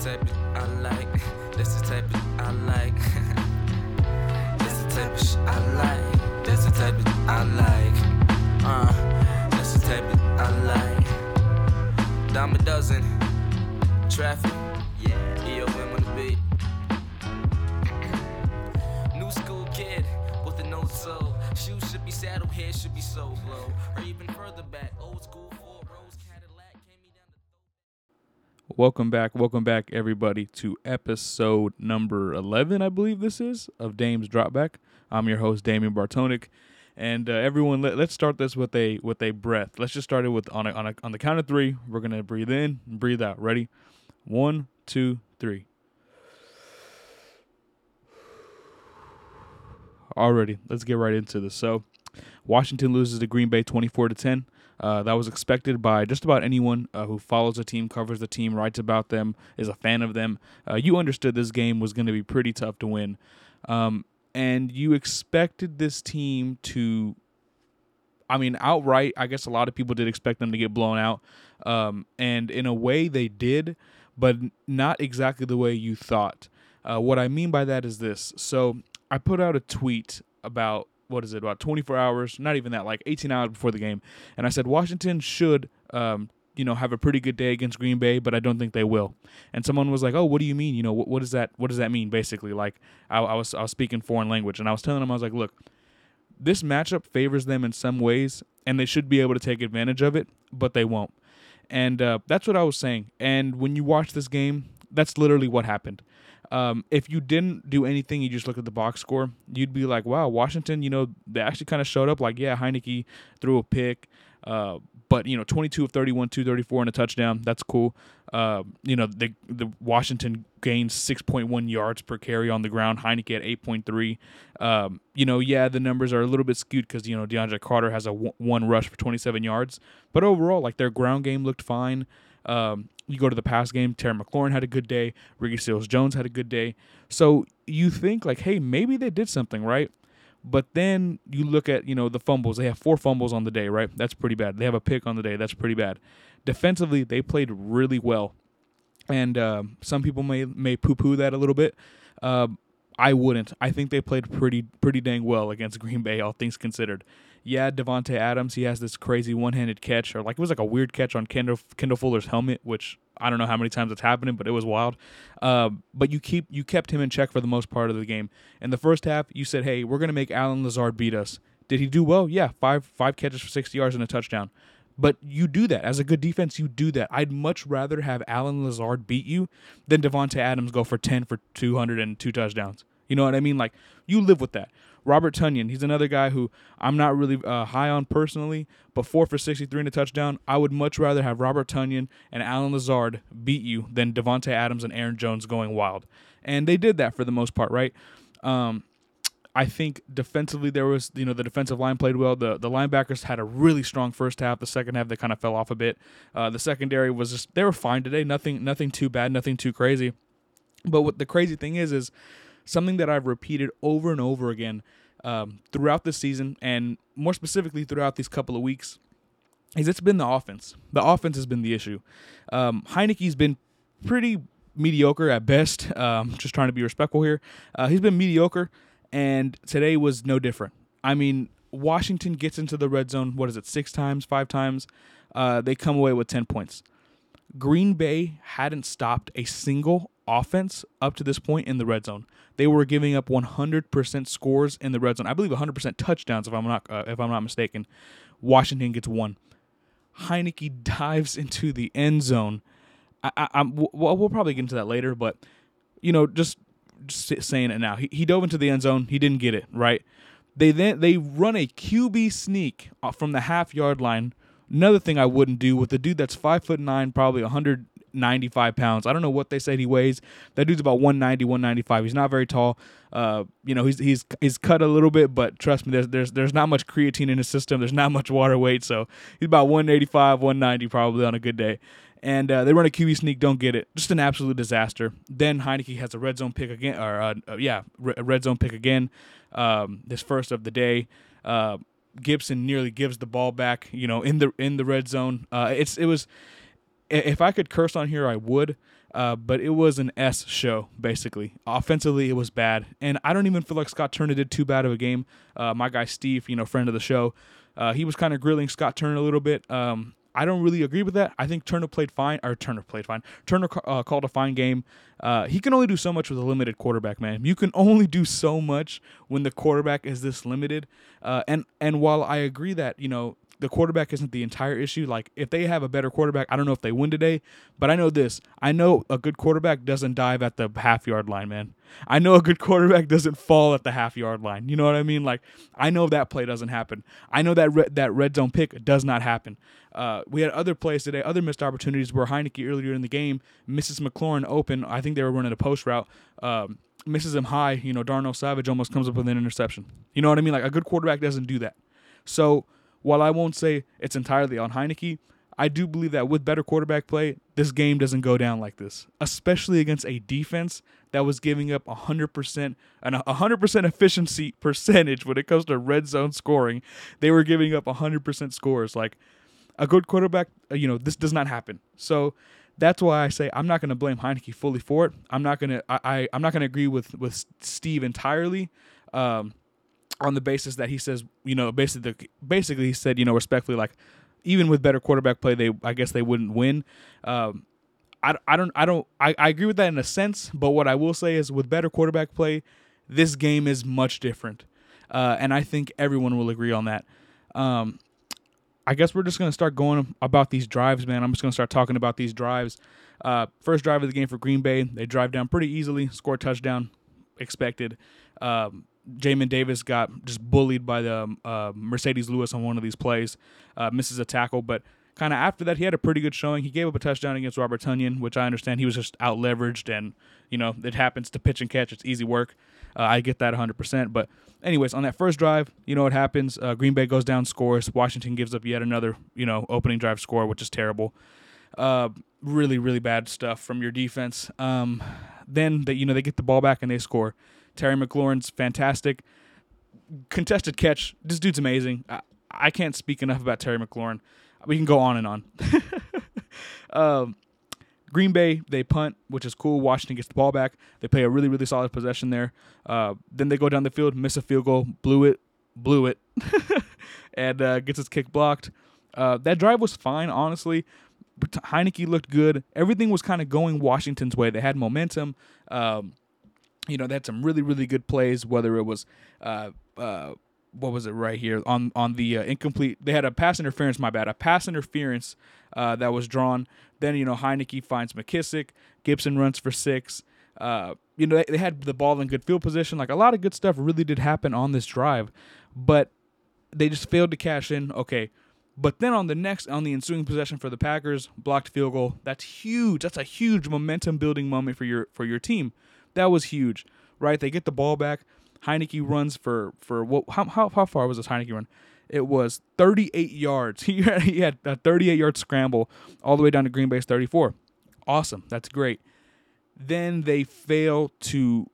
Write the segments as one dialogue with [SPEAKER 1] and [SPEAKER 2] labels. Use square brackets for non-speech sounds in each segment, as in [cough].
[SPEAKER 1] type of I like. That's the type of I like. [laughs] That's the type of sh- I like. That's the type of I like. Uh, that's the type of I like. Dime a dozen. Traffic. Yeah. EOM on the. New school kid with a no soul. Shoes should be saddle, hair should be so low. Or even further back, old school
[SPEAKER 2] Welcome back, welcome back, everybody, to episode number 11, I believe this is, of Dame's Dropback. I'm your host, Damien Bartonek. And uh, everyone, let, let's start this with a with a breath. Let's just start it with on a, on a, on the count of three. We're gonna breathe in, and breathe out. Ready? One, two, three. Already, let's get right into this. So, Washington loses to Green Bay 24 to 10. Uh, that was expected by just about anyone uh, who follows the team, covers the team, writes about them, is a fan of them. Uh, you understood this game was going to be pretty tough to win. Um, and you expected this team to, I mean, outright, I guess a lot of people did expect them to get blown out. Um, and in a way, they did, but not exactly the way you thought. Uh, what I mean by that is this. So I put out a tweet about what is it about 24 hours not even that like 18 hours before the game. And i said washington should um, you know have a pretty good day against green bay but i don't think they will. And someone was like oh what do you mean? You know what, what does that what does that mean? Basically like I, I was i was speaking foreign language and i was telling them i was like look this matchup favors them in some ways and they should be able to take advantage of it but they won't. And uh, that's what i was saying. And when you watch this game that's literally what happened um, if you didn't do anything, you just look at the box score, you'd be like, wow, Washington, you know, they actually kind of showed up. Like, yeah, Heinicke threw a pick, uh, but, you know, 22 of 31, 234 and a touchdown. That's cool. Uh, you know, the, the Washington gained 6.1 yards per carry on the ground. Heinicke at 8.3. Um, you know, yeah, the numbers are a little bit skewed because, you know, DeAndre Carter has a w- one rush for 27 yards. But overall, like, their ground game looked fine. Um, you go to the pass game, Terry McLaurin had a good day, Ricky Seals Jones had a good day. So you think like, hey, maybe they did something, right? But then you look at, you know, the fumbles. They have four fumbles on the day, right? That's pretty bad. They have a pick on the day. That's pretty bad. Defensively, they played really well. And uh, some people may may poo poo that a little bit. Uh, I wouldn't. I think they played pretty pretty dang well against Green Bay, all things considered. Yeah, Davante Adams, he has this crazy one-handed catch, or like it was like a weird catch on Kendall Kendall Fuller's helmet, which I don't know how many times it's happening, but it was wild. Uh, but you keep you kept him in check for the most part of the game. In the first half, you said, "Hey, we're gonna make Allen Lazard beat us." Did he do well? Yeah, five five catches for sixty yards and a touchdown. But you do that as a good defense. You do that. I'd much rather have Allen Lazard beat you than Davante Adams go for ten for two hundred and two touchdowns. You know what I mean? Like you live with that. Robert Tonyan, he's another guy who I'm not really uh, high on personally, but four for 63 and a touchdown. I would much rather have Robert Tonyan and Allen Lazard beat you than Davante Adams and Aaron Jones going wild. And they did that for the most part, right? Um, I think defensively there was, you know, the defensive line played well. The the linebackers had a really strong first half. The second half they kind of fell off a bit. Uh, the secondary was just they were fine today. Nothing nothing too bad. Nothing too crazy. But what the crazy thing is is something that I've repeated over and over again um, throughout the season, and more specifically throughout these couple of weeks, is it's been the offense. The offense has been the issue. Um, Heinicke's been pretty mediocre at best. Um, just trying to be respectful here. Uh, he's been mediocre, and today was no different. I mean, Washington gets into the red zone. What is it? Six times, five times. Uh, they come away with ten points. Green Bay hadn't stopped a single offense up to this point in the red zone. They were giving up 100% scores in the red zone. I believe 100% touchdowns, if I'm not uh, if I'm not mistaken. Washington gets one. Heinicke [laughs] dives into the end zone. I, I, I'm, we'll, we'll probably get into that later, but you know, just, just saying it now. He, he dove into the end zone. He didn't get it right. They then they run a QB sneak uh, from the half yard line. Another thing I wouldn't do with a dude that's five foot nine, probably 195 pounds. I don't know what they said he weighs. That dude's about 190, 195. He's not very tall. Uh, you know, he's he's he's cut a little bit, but trust me, there's there's there's not much creatine in his system. There's not much water weight, so he's about 185, 190 probably on a good day. And uh, they run a QB sneak, don't get it. Just an absolute disaster. Then Heinicke has a red zone pick again, or uh, uh, yeah, a red zone pick again. Um, this first of the day. Uh, Gibson nearly gives the ball back, you know, in the in the red zone. Uh, it's it was if I could curse on here, I would. Uh, but it was an S show, basically. Offensively, it was bad. And I don't even feel like Scott Turner did too bad of a game. Uh, my guy Steve, you know, friend of the show, uh, he was kind of grilling Scott Turner a little bit. Um, I don't really agree with that. I think Turner played fine, or Turner played fine. Turner uh, called a fine game. Uh, he can only do so much with a limited quarterback, man. You can [laughs] only do so much when the quarterback is this limited. Uh, and and while I agree that you know the quarterback isn't the entire issue. Like if they have a better quarterback, I don't know if they win today, but I know this. I know a good quarterback doesn't dive at the half yard line, man. I know a good [laughs] quarterback doesn't fall at the half yard line. You know what I mean? Like I know that play doesn't happen. I know that re- that red zone pick does not happen. Uh, we had other plays today, other missed opportunities where Heineke earlier in the game misses McLaurin open. I think they were running a post route. Um, misses him high. You know, Darnell Savage almost comes up with an interception. You know what I mean? Like a good quarterback doesn't do that. So while I won't say it's entirely on Heinicke, I do believe that with better quarterback play, this game doesn't go down like this, especially against a defense that was giving up 100% and 100% efficiency [laughs] percentage when it comes to red zone scoring. They were giving up 100% scores. Like a good quarterback, uh, you know, this does not happen. So that's why I say I'm not going to blame Heinicke fully for it. I'm not going to I, I am not going to agree with with Steve entirely. Um, on the basis that he says, you know, basically, basically he said, you know, respectfully, like even with better quarterback play, they I guess they wouldn't win. Um, I, I don't I don't I, I agree with that in a sense, but what I will say is with better quarterback play, this game is much different, uh, and I think everyone will agree on that. Um, I guess we're just gonna start going about these drives, man. I'm just gonna start talking about these drives. Uh, first drive of the game for Green Bay, they drive down pretty easily, score touchdown, expected. Um, Jamin Davis got just bullied by the um, uh, Marcedes Lewis on one of these plays, uh, misses a tackle, but kind of after that he had a pretty good showing. He gave up a touchdown against Robert Tonyan, which I understand he was just out leveraged, and you know it happens to pitch and catch. It's easy work. Uh, I get that 100%. But anyways, on that first drive, you know what happens? Uh, Green Bay goes down, scores. Washington gives up yet another you know opening drive score, which is terrible. Uh, really, really bad stuff from your defense. Um, then they, you know they get the ball back and they score. Terry McLaurin's fantastic. Contested catch. This dude's amazing. I, I can't speak enough about Terry McLaurin. We can go on and on. [laughs] um, Green Bay, they punt, which is cool. Washington gets the ball back. They play a really, really solid possession there. Uh, then they go down the field, miss a field goal, blew it, blew it, [laughs] and uh, gets his kick blocked. Uh, that drive was fine, honestly. Heinicke looked good. Everything was kind of going Washington's way. They had momentum. Um, you know, they had some really, really good plays, whether it was, uh, uh, what was it right here on on the uh, incomplete? They had a pass interference. My bad, a pass interference uh, that was drawn. Then you know Heinicke finds McKissick. Gibson runs for six. Uh, you know they, they had the ball in good field position. Like a lot of good stuff really did happen on this drive, but they just failed to cash in. Okay, but then on the next, on the ensuing possession for the Packers, blocked field goal. That's huge. That's a huge momentum building moment for your for your team. That was huge, right? They get the ball back. Heinicke runs for for what? How how, how far was this Heinicke run? It was 38 yards. [laughs] He had, he had a 38 yard scramble all the way down to Green Bay's 34. Awesome. That's great. Then they fail to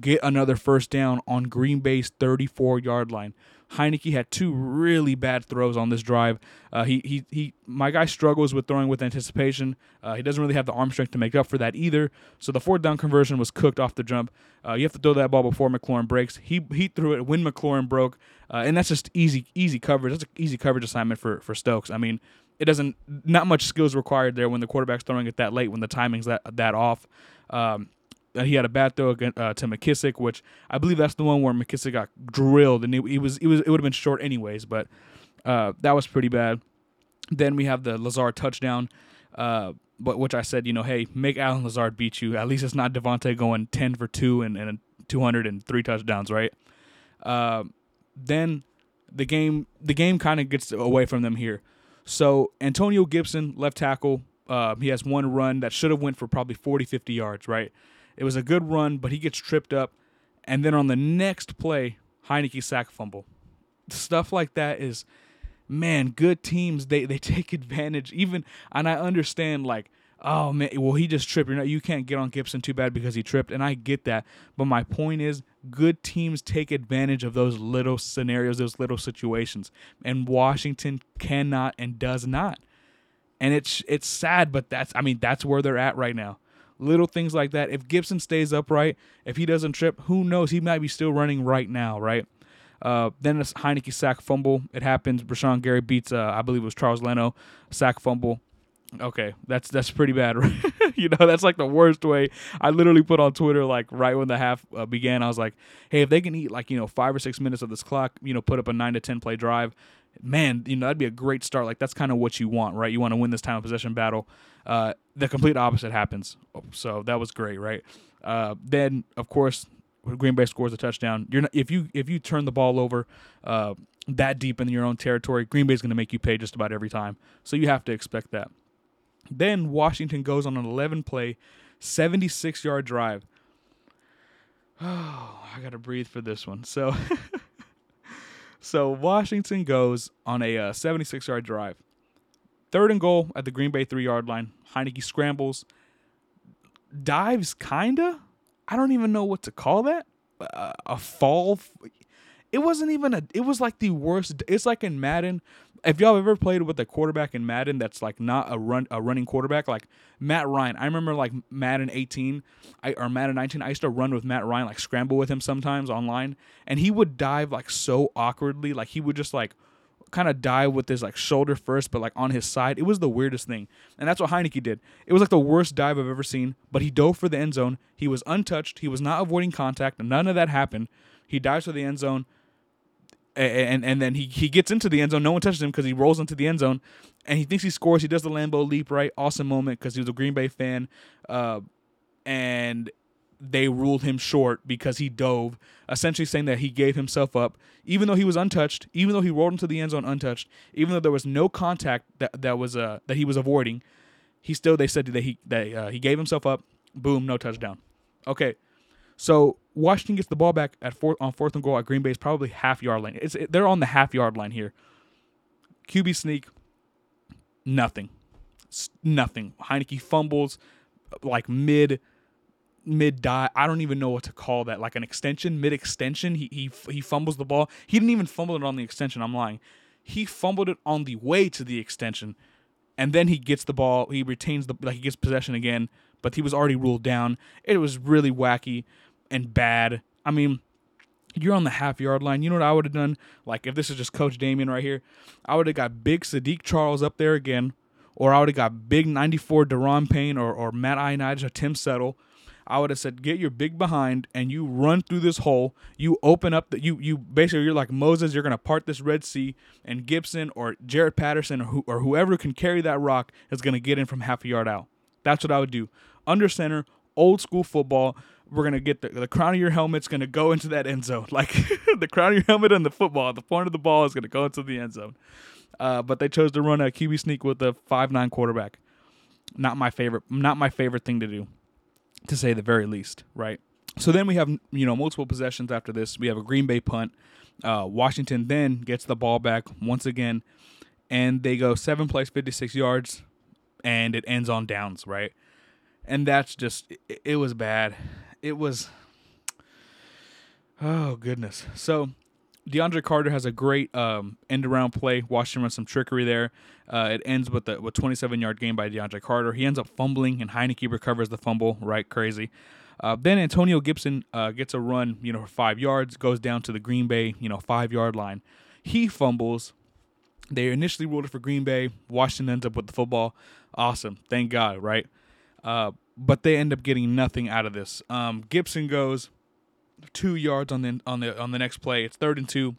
[SPEAKER 2] get another first down on Green Bay's 34 yard line. Heinicke had two really bad throws on this drive. Uh, he, he, he, my guy struggles with throwing with anticipation. Uh, he doesn't really have the arm strength to make up for that either. So the fourth down conversion was cooked off the jump. Uh, you have to throw that ball before McLaurin breaks. He he threw it when McLaurin broke, uh, and that's just easy easy coverage. That's an easy coverage assignment for for Stokes. I mean, it doesn't not much skills required there when the quarterback's throwing it that late when the timing's that that off. Um, he had a bad throw against, uh, to McKissick, which I believe that's the one where McKissick got drilled, and it, was it was it would have been short anyways, but uh, that was pretty bad. Then we have the Lazard touchdown, uh, but which I said, you know, hey, make Allen Lazard beat you. At least it's not Davante going ten for two and, and two hundred and three touchdowns, right? Uh, then the game the game kind of gets away from them here. So Antonio Gibson, left tackle, uh, he has one run that should have went for probably 40, 50 yards, right? It was a good run, but he gets tripped up. And then on the next play, Heinicke sack fumble. Stuff like that is, man, good teams, they, they [laughs] take advantage. Even, and I understand, like, oh, man, well, he just tripped. You know, you can't get on Gibson too bad because he tripped. And I get that. But my point is, good teams take advantage of those little scenarios, those little situations. And Washington cannot and does not. and it's it's sad, but that's I mean that's where they're at right now. Little things like that. If Gibson stays upright, if he doesn't trip, who knows? He might be still running right now, right? Uh, then a Heinicke sack fumble. It happens. Rashan Gary beats, uh, I believe it was Charles Leno, sack fumble. Okay, that's that's pretty bad. [laughs] You know, that's like the worst way. I literally put on Twitter like right when the half uh, began. I was like, hey, if they can eat like you know five or six minutes of this clock, you know, put up a nine to ten play drive, man, you know that'd be a great start. Like that's kind of what you want, right? You want to win this time of possession battle. Uh, the complete opposite happens. So that was great, right? Uh, then of course Green Bay scores a touchdown. You're not, if you if you turn the ball over uh, that deep in your own territory, Green Bay's going to make you pay just about every time. So you have to expect that. Then Washington goes on an 11 play, 76 yard drive. Oh, [sighs] I got to breathe for this one. So [laughs] so Washington goes on a uh, 76 yard drive. Third and goal at the Green Bay 3 yard line. Heinicke scrambles, dives kinda. I don't even know what to call that. Uh, a fall. It wasn't even a. It was like the worst. It's like in Madden if y'all have ever played with a quarterback in Madden that's like not a run a running quarterback, like Matt Ryan. I remember like Madden 18 I, or Madden 19. I used to run with Matt Ryan, like scramble with him sometimes online, and he would dive like so awkwardly, like he would just like kind of dive with his like shoulder first, but like on his side. It was the weirdest thing, and that's what Heinicke did. It was like the worst dive I've ever seen. But he dove for the end zone. He was untouched. He was not avoiding contact. None of that happened. He dives for the end zone and and then he he gets into the end zone. No one touches him because he rolls into the end zone, and he thinks he scores. He does the Lambeau leap, right? Awesome moment because he was a Green Bay fan, uh, and they ruled him short because he dove, essentially saying that he gave himself up, even though he was untouched, even though he rolled into the end zone untouched, even though there was no contact that that was uh that he was avoiding. He still they said that he that uh, he gave himself up. Boom, no touchdown. Okay, so Washington gets the ball back at fourth on fourth and goal at Green Bay's probably half yard line. It's they're on the half yard line here. QB sneak, nothing, nothing. Heinicke fumbles like mid mid die. I don't even know what to call that. Like an extension, mid extension. He he he fumbles the ball. He didn't even fumble it on the extension. I'm lying. He fumbled it on the way to the extension, and then he gets the ball. He retains the like he gets possession again, but he was already ruled down. It was really wacky and bad. I mean, you're on the half yard line. You know what I would have done? Like if this is just Coach Damien right here, I would have got big Saahdiq Charles up there again, or I would have got big 94 Daron Payne or, or Matt Ioannidis or Tim Settle. I would have said, get your big behind and you run through this hole. You open up the you you basically you're like Moses. You're gonna part this Red Sea, and Gibson or Jaret Patterson or, who, or whoever can carry that rock is gonna get in from half a yard out. That's what I would do. Under center, old school football we're gonna get the, the crown of your helmet's gonna go into that end zone. [laughs] Like [laughs] the crown of your helmet and the football, the point of the ball is gonna go into the end zone. Uh, but they chose to run a QB sneak with a five nine quarterback. Not my favorite. Not my favorite thing to do, to say the very least. Right. So then we have you know multiple possessions after this. We have a Green Bay punt. Uh, Washington then gets the ball back once again, and they go seven plays, fifty six yards, and it ends on downs. Right. And that's just it, it was bad it was oh goodness. So DeAndre Carter has a great um, end around play. Washington runs some trickery there. Uh, it ends with a with 27 yard game by DeAndre Carter. He ends up fumbling, and Heinicke recovers the fumble. Right, crazy. Uh, then Antonio Gibson uh, gets a run, you know, for five yards, goes down to the Green Bay, you know, five yard line. He fumbles. They initially ruled it for Green Bay. Washington ends up with the football. Awesome, thank God, right? Uh, but they end up getting nothing out of this. Um, Gibson goes two yards on the on the on the next play. It's third and two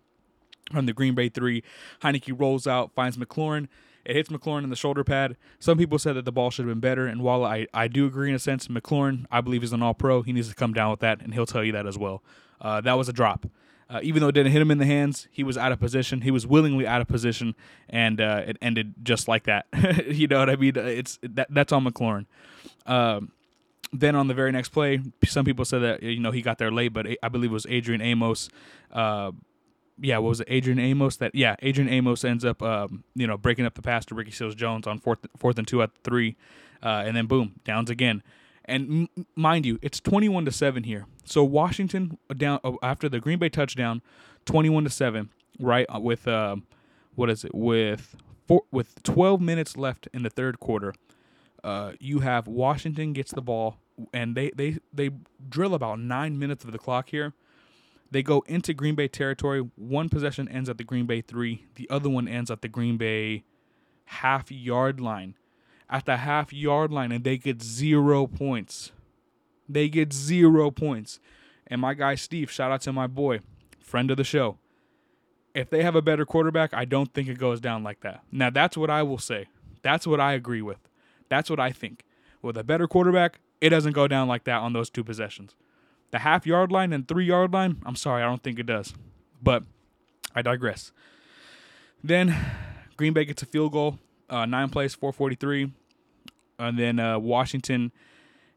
[SPEAKER 2] on the Green Bay three. Heinicke rolls out, finds McLaurin. It hits McLaurin in the shoulder pad. Some people said that the ball should have been better, and while I, I do agree in a sense, McLaurin I believe is an All Pro. He needs to come down with that, and he'll tell you that as well. Uh, that was a drop. Uh, even though it didn't hit him in the hands, he was out of position. He was willingly out of position, and uh, it ended just like that. [laughs] you know what I mean? It's that, that's on McLaurin. Um, then on the very next play, some people said that you know he got there late, but I believe it was Adrian Amos. Uh, yeah, what was it? Adrian Amos. That yeah, Adrian Amos ends up um, you know breaking up the pass to Ricky Seals Jones on fourth fourth and two at three, uh, and then boom, downs again. And m- mind you, it's twenty one to seven here. So Washington down uh, after the Green Bay touchdown, twenty one to seven, right? Uh, with uh, what is it? With four, with 12 minutes left in the third quarter, uh, you have Washington gets the ball and they they they drill about nine minutes of the clock here. They go into Green Bay territory. One possession ends at the Green Bay three. The other one ends at the Green Bay half yard line. At the half yard line, and they get zero points. They get zero points. And my guy Steve, shout out to my boy, friend of the show. If they have a better quarterback, I don't think it goes down like that. Now that's what I will say. That's what I agree with. That's what I think. With a better quarterback, it doesn't go down like that on those two possessions. The half yard line and three yard line, I'm sorry, I don't think it does. But I digress. Then Green Bay gets a field goal, uh, nine plays, 443. And then uh, Washington,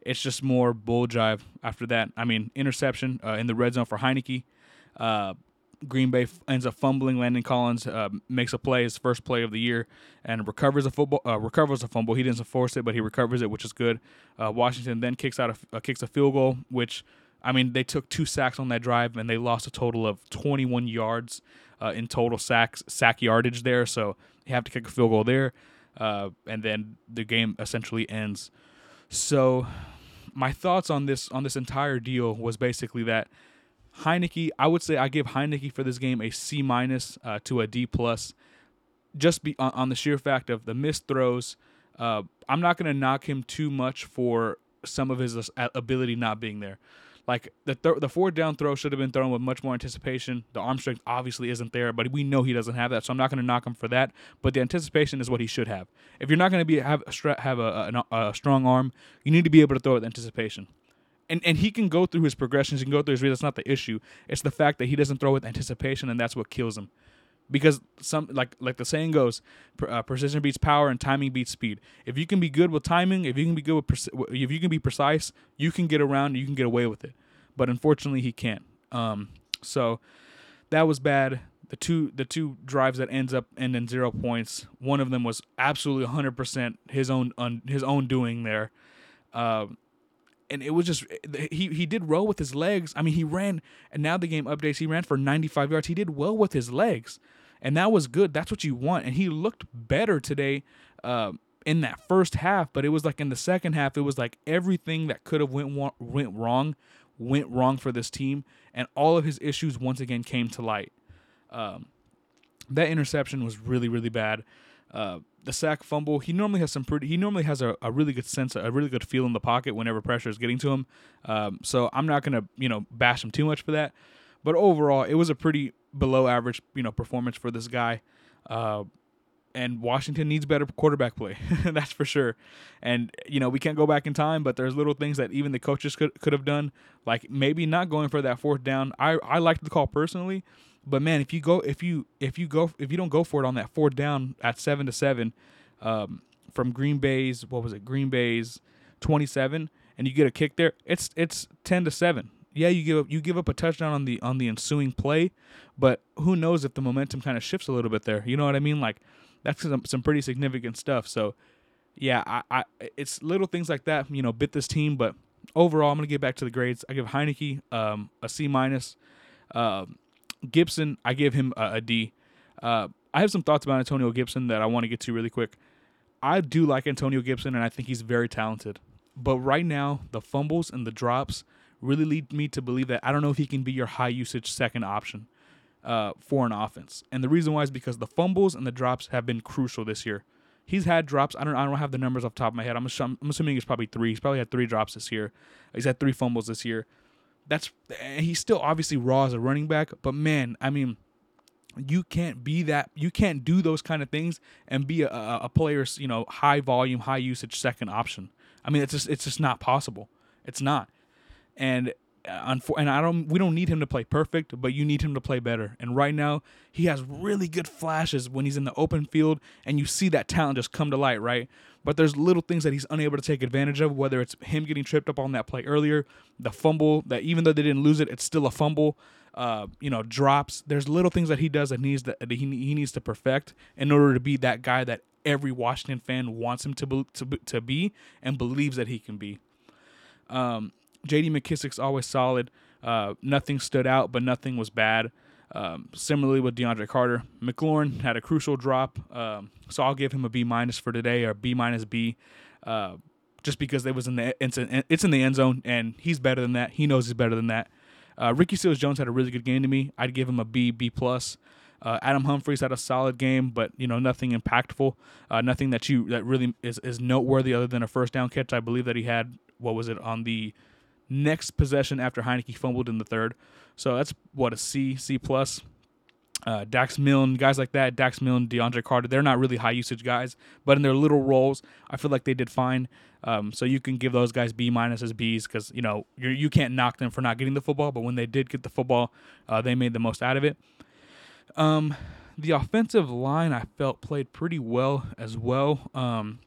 [SPEAKER 2] it's just more bull jive after that. I mean, interception uh, in the red zone for Heinicke. Uh, Green Bay f- ends up fumbling. Landon Collins uh, makes a play, his first play of the year, and recovers a football. Uh, recovers a fumble. He doesn't force it, but he recovers it, which is good. Washington then kicks out a, kicks a field goal, which I mean they took two sacks on that drive, and they lost a total of 21 yards in total sacks sack yardage there. So have to kick a field goal there, uh, and then the game essentially ends. So my thoughts on this on this entire deal was basically that Heinicke, I would say I give Heinicke for this game a C minus uh, to a D plus, just be on, on, the sheer fact of the missed throws. Uh, I'm not going to knock him too much for some of his ability not being there. Like the th- the fourth down throw should have been thrown with much more anticipation. The arm strength obviously isn't there, but we know he doesn't have that, so I'm not going to knock him for that. But the anticipation is what he should have. If you're not going to be have have a, a, a strong arm, you need to be able to throw with anticipation and and he can go through his progressions, he can go through his reads. That's not the issue. It's the fact that he doesn't throw with anticipation, and that's what kills him. Because some like like the saying goes, uh, precision beats power and timing beats speed. If you can be good with timing, if you can be good with if you can be precise, you can get around, you can get away with it. But unfortunately, he can't. Um, so that was bad. The two the two drives that ends up ending zero points. One of them was absolutely 100% his own un, his own doing there. Uh, and it was just he he did well with his legs. I mean, he ran, and now the game updates. He ran for 95 yards. He did well with his legs, and that was good. That's what you want. And he looked better today uh, in that first half. But it was like in the second half, it was like everything that could have went went wrong went wrong for this team, and all of his issues once again came to light. Um, that interception was really really bad. Uh, the sack fumble, he normally has some pretty. He normally has a, a really good sense, a really good feel in the pocket whenever pressure is getting to him. Um, so I'm not gonna you know bash him too much for that. But overall, it was a pretty below average you know performance for this guy. Uh, and Washington needs better quarterback play. [laughs] That's for sure. And you know we can't go back in time, but there's little things that even the coaches could could have done, like maybe not going for that fourth down. I I liked the call personally, but man, if you go, if you if you go, if you don't go for it on that fourth down at seven to seven, um, from Green Bay's what was it? Green Bay's twenty seven, and you get a kick there, it's it's ten to seven. Yeah, you give up you give up a touchdown on the on the ensuing play, but who knows if the momentum kind of shifts a little bit there? You know what I mean? Like that's some, some pretty significant stuff. So yeah, I, I it's little things like that, you know, bit this team, but overall, I'm gonna get back to the grades. I give Heinicke um, a C minus. Um, Gibson, I give him a, a D. Uh, I have some thoughts about Antonio Gibson that I want to get to really quick. I do like Antonio Gibson, and I think he's very talented. But right now, the fumbles and the drops really lead me to believe that I don't know if he can be your high usage second option uh, for an offense. And the reason why is because the fumbles and the drops have been crucial this year. He's had drops. I don't. I don't have the numbers off the top of my head. I'm, I'm assuming probably three. He's probably had three drops this year. He's had three fumbles this year that's he's still obviously raw as a running back, but man, I mean, you can't be that. You can't do those kind of things and be a, a player's you know high volume, high usage second option. I mean, it's just it's just not possible. It's not, and uh, and I don't we don't need him to play perfect, but you need him to play better. And right now, he has really good flashes when he's in the open field and you see that talent just come to light, right? But there's little things that he's unable to take advantage of, whether it's him getting tripped up on that play earlier, the fumble that even though they didn't lose it, it's still a fumble. Uh, you know, drops. There's little things that he does that needs that he he needs to perfect in order to be that guy that every Washington fan wants him to be, to, to be and believes that he can be. Um, J.D. McKissick's always solid. Uh, nothing stood out, but nothing was bad. Um, similarly with DeAndre Carter, McLaurin had a crucial drop, um, so I'll give him a B minus for today or B minus B, uh, just because it was in the it's in, it's in the end zone and he's better than that. He knows he's better than that. Uh, Ricky Seals Jones had a really good game to me. I'd give him a B B plus. Uh, Adam Humphries had a solid game, but you know nothing impactful, uh, nothing that you that really is, is noteworthy other than a first down catch. I believe that he had what was it on the next possession after Heinicke fumbled in the third. So that's what a C C plus. Uh, Dax Milne, guys like that, Dax Milne, DeAndre Carter, they're not really high usage guys, but in their little roles, I feel like they did fine. Um, so you can give those guys B minus as Bs because you know you can not knock them for not getting the football, but when they did get the football, uh, they made the most out of it. Um, the offensive line I felt played pretty well as well. Um,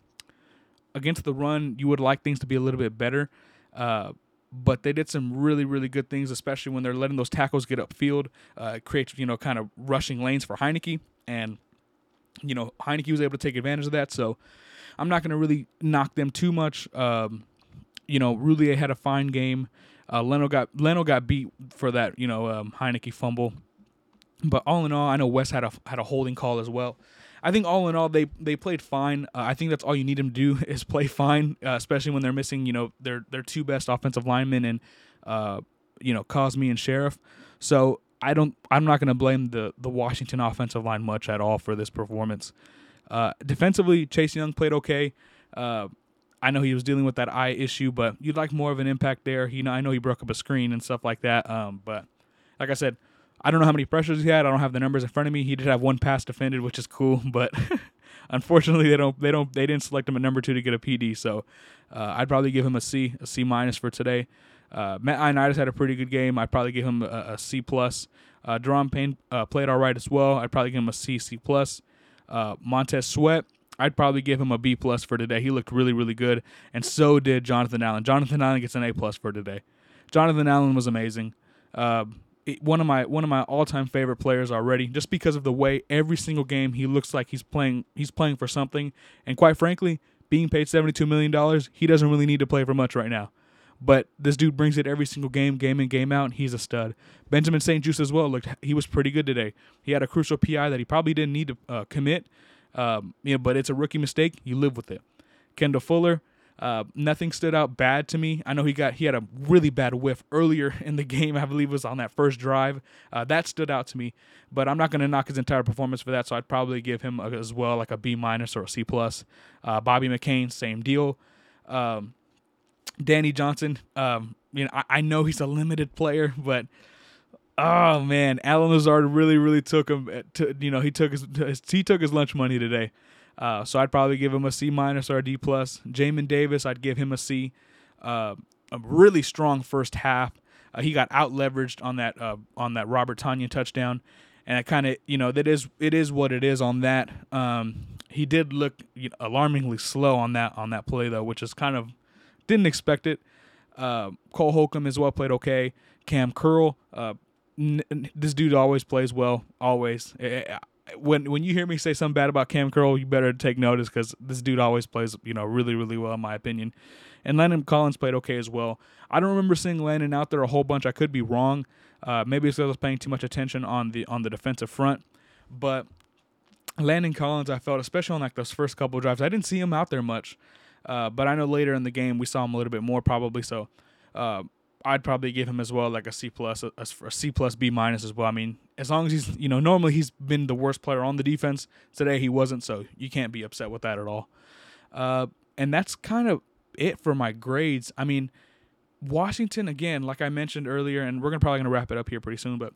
[SPEAKER 2] against the run, you would like things to be a little bit better. Uh, but they did some really, really good things, especially when they're letting those tackles get upfield. Uh, it creates, you know, kind of rushing lanes for Heinicke. And, you know, Heinicke was able to take advantage of that. So I'm not going to really knock them too much. Um, you know, Roullier had a fine game. Uh, Leno got Leno got beat for that, you know, um, Heinicke fumble. But all in all, I know Wes had a had a holding call as well. I think all in all they they played fine. Uh, I think that's all you need them to do [laughs] is play fine, uh, especially when they're missing you know their their two best offensive linemen and uh, you know Cosmi and Scherff. So I don't I'm not going to blame the the Washington offensive line much at all for this performance. Uh, defensively, Chase Young played okay. Uh, I know he was dealing with that eye issue, but you'd like more of an impact there. Know, I know he broke up a screen and stuff like that. Um, but like I said, I don't know how many pressures he had. I don't have the numbers in front of me. He did have one pass defended, which is cool, [laughs] but [laughs] unfortunately they don't they don't they didn't select him at number two to get a PD. So uh, I'd probably give him a C, a C minus for today. Uh, Matt Ioannidis had a pretty good game. I'd probably give him a, a C plus. Uh, Daron Payne uh, played all right as well. I'd probably give him a C, C plus. Uh, Montez Sweat, I'd probably give him a B plus for today. He looked really, really good, and so did Jonathan Allen. Jonathan Allen gets an A plus for today. Jonathan Allen was amazing. Uh, one of my one of my all time favorite players already, just because of the way every single game he looks like he's playing he's playing for something. And quite frankly, being paid seventy two million dollars, he doesn't really need to play for much right now. But this dude brings it every single game, game in, game out, and he's a stud. Benjamin St-Juste as well looked he was pretty good today. He had a crucial PI that he probably didn't need to uh, commit, um, you know, but it's a rookie mistake. You live with it. Kendall Fuller, uh, nothing stood out bad to me. I know he got he had a really bad whiff earlier [laughs] in the game. I believe it was on that first drive. Uh, that stood out to me, but I'm not going to knock his entire performance for that. So I'd probably give him a, as well like a B minus or a C plus. Uh, Bobby McCain, same deal. Um, Danny Johnson, um, you know I, I know he's a limited player, but oh man, Allen Lazard really really took him. Uh, to, you know he took his he took his lunch money today. Uh, so I'd probably give him a C minus or a D plus. Jamin Davis, I'd give him a C. Uh, a really strong first half. Uh, he got out leveraged on that uh, on that Robert Tonyan touchdown, and it kind of you know that is it is what it is on that. Um, he did look you know, alarmingly slow on that on that play though, which is kind of didn't expect it. Uh, Cole Holcomb as well played okay. Cam Curl, uh, n- this dude always plays well, always. Eh, eh, when when you hear me say something bad about Cam Curl, you better take notice because this dude always plays, you know, really really well in my opinion. And Landon Collins played okay as well. I don't remember seeing Landon out there a whole bunch. I could be wrong. Uh, maybe it's because I was paying too much attention on the on the defensive front, but Landon Collins, I felt, especially on like those first couple drives, I didn't see him out there much. Uh, but I know later in the game we saw him a little bit more probably. So uh, I'd probably give him as well like a C plus, a, a C plus B minus as well. I mean, as long as he's you know normally he's been the worst player on the defense. Today he wasn't, so you can't be upset with that at all. Uh, and that's kind of it for my grades. I mean, Washington again, like I mentioned earlier, and we're gonna probably gonna wrap it up here pretty soon. But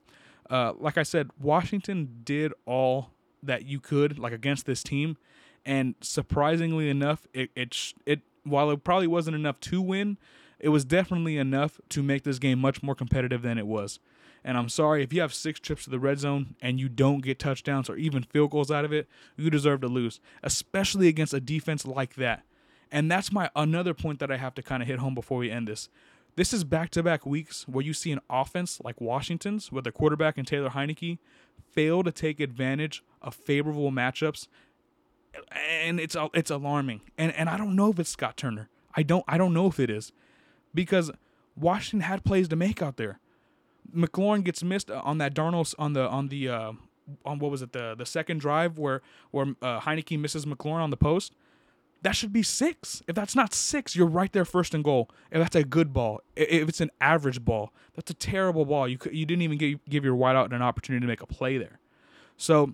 [SPEAKER 2] uh, like I said, Washington did all that you could like against this team, and surprisingly enough, it it it while it probably wasn't enough to win it was definitely enough to make this game much more competitive than it was. And I'm sorry if you have six trips to the red zone and you don't get touchdowns or even field goals out of it, you deserve to lose, especially against a defense like that. And that's my another point that I have to kind of hit home before we end this. This is back-to-back weeks where you see an offense like Washington's with the quarterback and Taylor Heinicke fail to take advantage of favorable matchups, and it's it's alarming. And and I don't know if it's Scott Turner. I don't I don't know if it is because Washington had plays to make out there. McLaurin gets missed on that Darnold on the on the uh, on what was it the the second drive where where uh, Heinicke misses McLaurin on the post. That should be six. If that's not six, you're right there first and goal. If that's a good ball, if it's an average ball, that's a terrible ball. You you didn't even give, give your wideout an opportunity to make a play there. So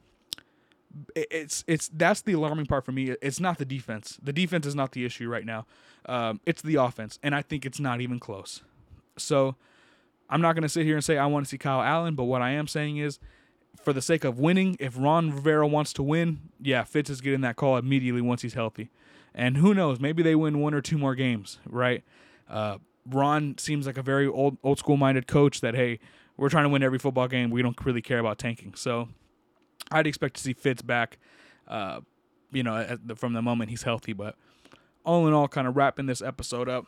[SPEAKER 2] it's it's that's the alarming part for me. It's not the defense. The defense is not the issue right now. Um, it's the offense, and I think it's not even close. So I'm not going to sit here and say I want to see Kyle Allen, but what I am saying is, for the sake of winning, if Ron Rivera wants to win, yeah, Fitz is getting that call immediately once he's healthy. And who knows, maybe they win one or two more games, right? Uh, Ron seems like a very old old school minded coach that hey, we're trying to win every football game. We don't really care about tanking. So I'd expect to see Fitz back, uh, you know, the, from the moment he's healthy. But all in all, kind of wrapping this episode up,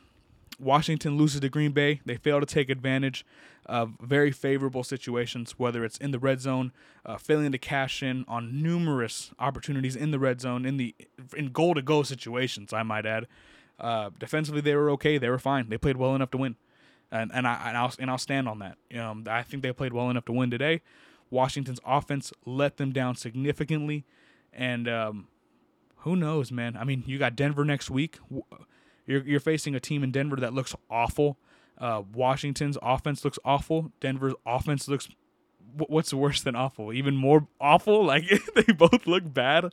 [SPEAKER 2] Washington loses to Green Bay. They fail to take advantage of very favorable situations, whether it's in the red zone, uh, failing to cash in on numerous opportunities in the red zone, in the in goal to go situations. I might add. Uh, defensively, they were okay. They were fine. They played well enough to win, and and I and I'll and I'll stand on that. Um, I think they played well enough to win today. Washington's offense let them down significantly, and um, who knows, man? I mean, you got Denver next week. You're you're facing a team in Denver that looks awful. Uh, Washington's offense looks awful. Denver's offense looks what's worse than awful? Even more awful. [laughs] Like [laughs] they both look bad,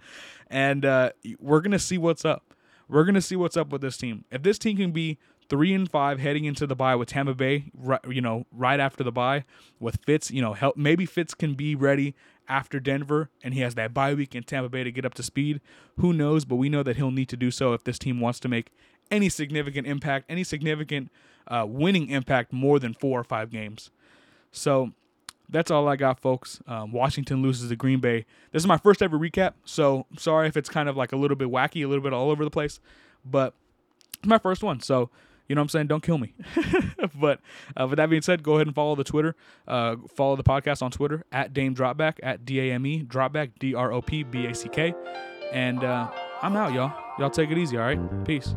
[SPEAKER 2] and uh, we're gonna see what's up. We're gonna see what's up with this team. If this team can be three and five heading into the bye with Tampa Bay, right, you know, right after the bye with Fitz, you know, help maybe Fitz can be ready after Denver and he has that bye week in Tampa Bay to get up to speed. Who knows? But we know that he'll need to do so if this team wants to make any significant impact, any significant uh, winning impact more than four or five games. So that's all I got, folks. Um, Washington loses to Green Bay. This is my first ever recap, so sorry if it's kind of like a little bit wacky, a little bit all over the place, but it's my first one. So you know what I'm saying? Don't kill me. [laughs] but uh, with that being said, go ahead and follow the Twitter. Uh, follow the podcast on Twitter at Dame Dropback at D A M E Dropback D R O P B A C K. And uh, I'm out, y'all. Y'all take it easy, all right? Peace.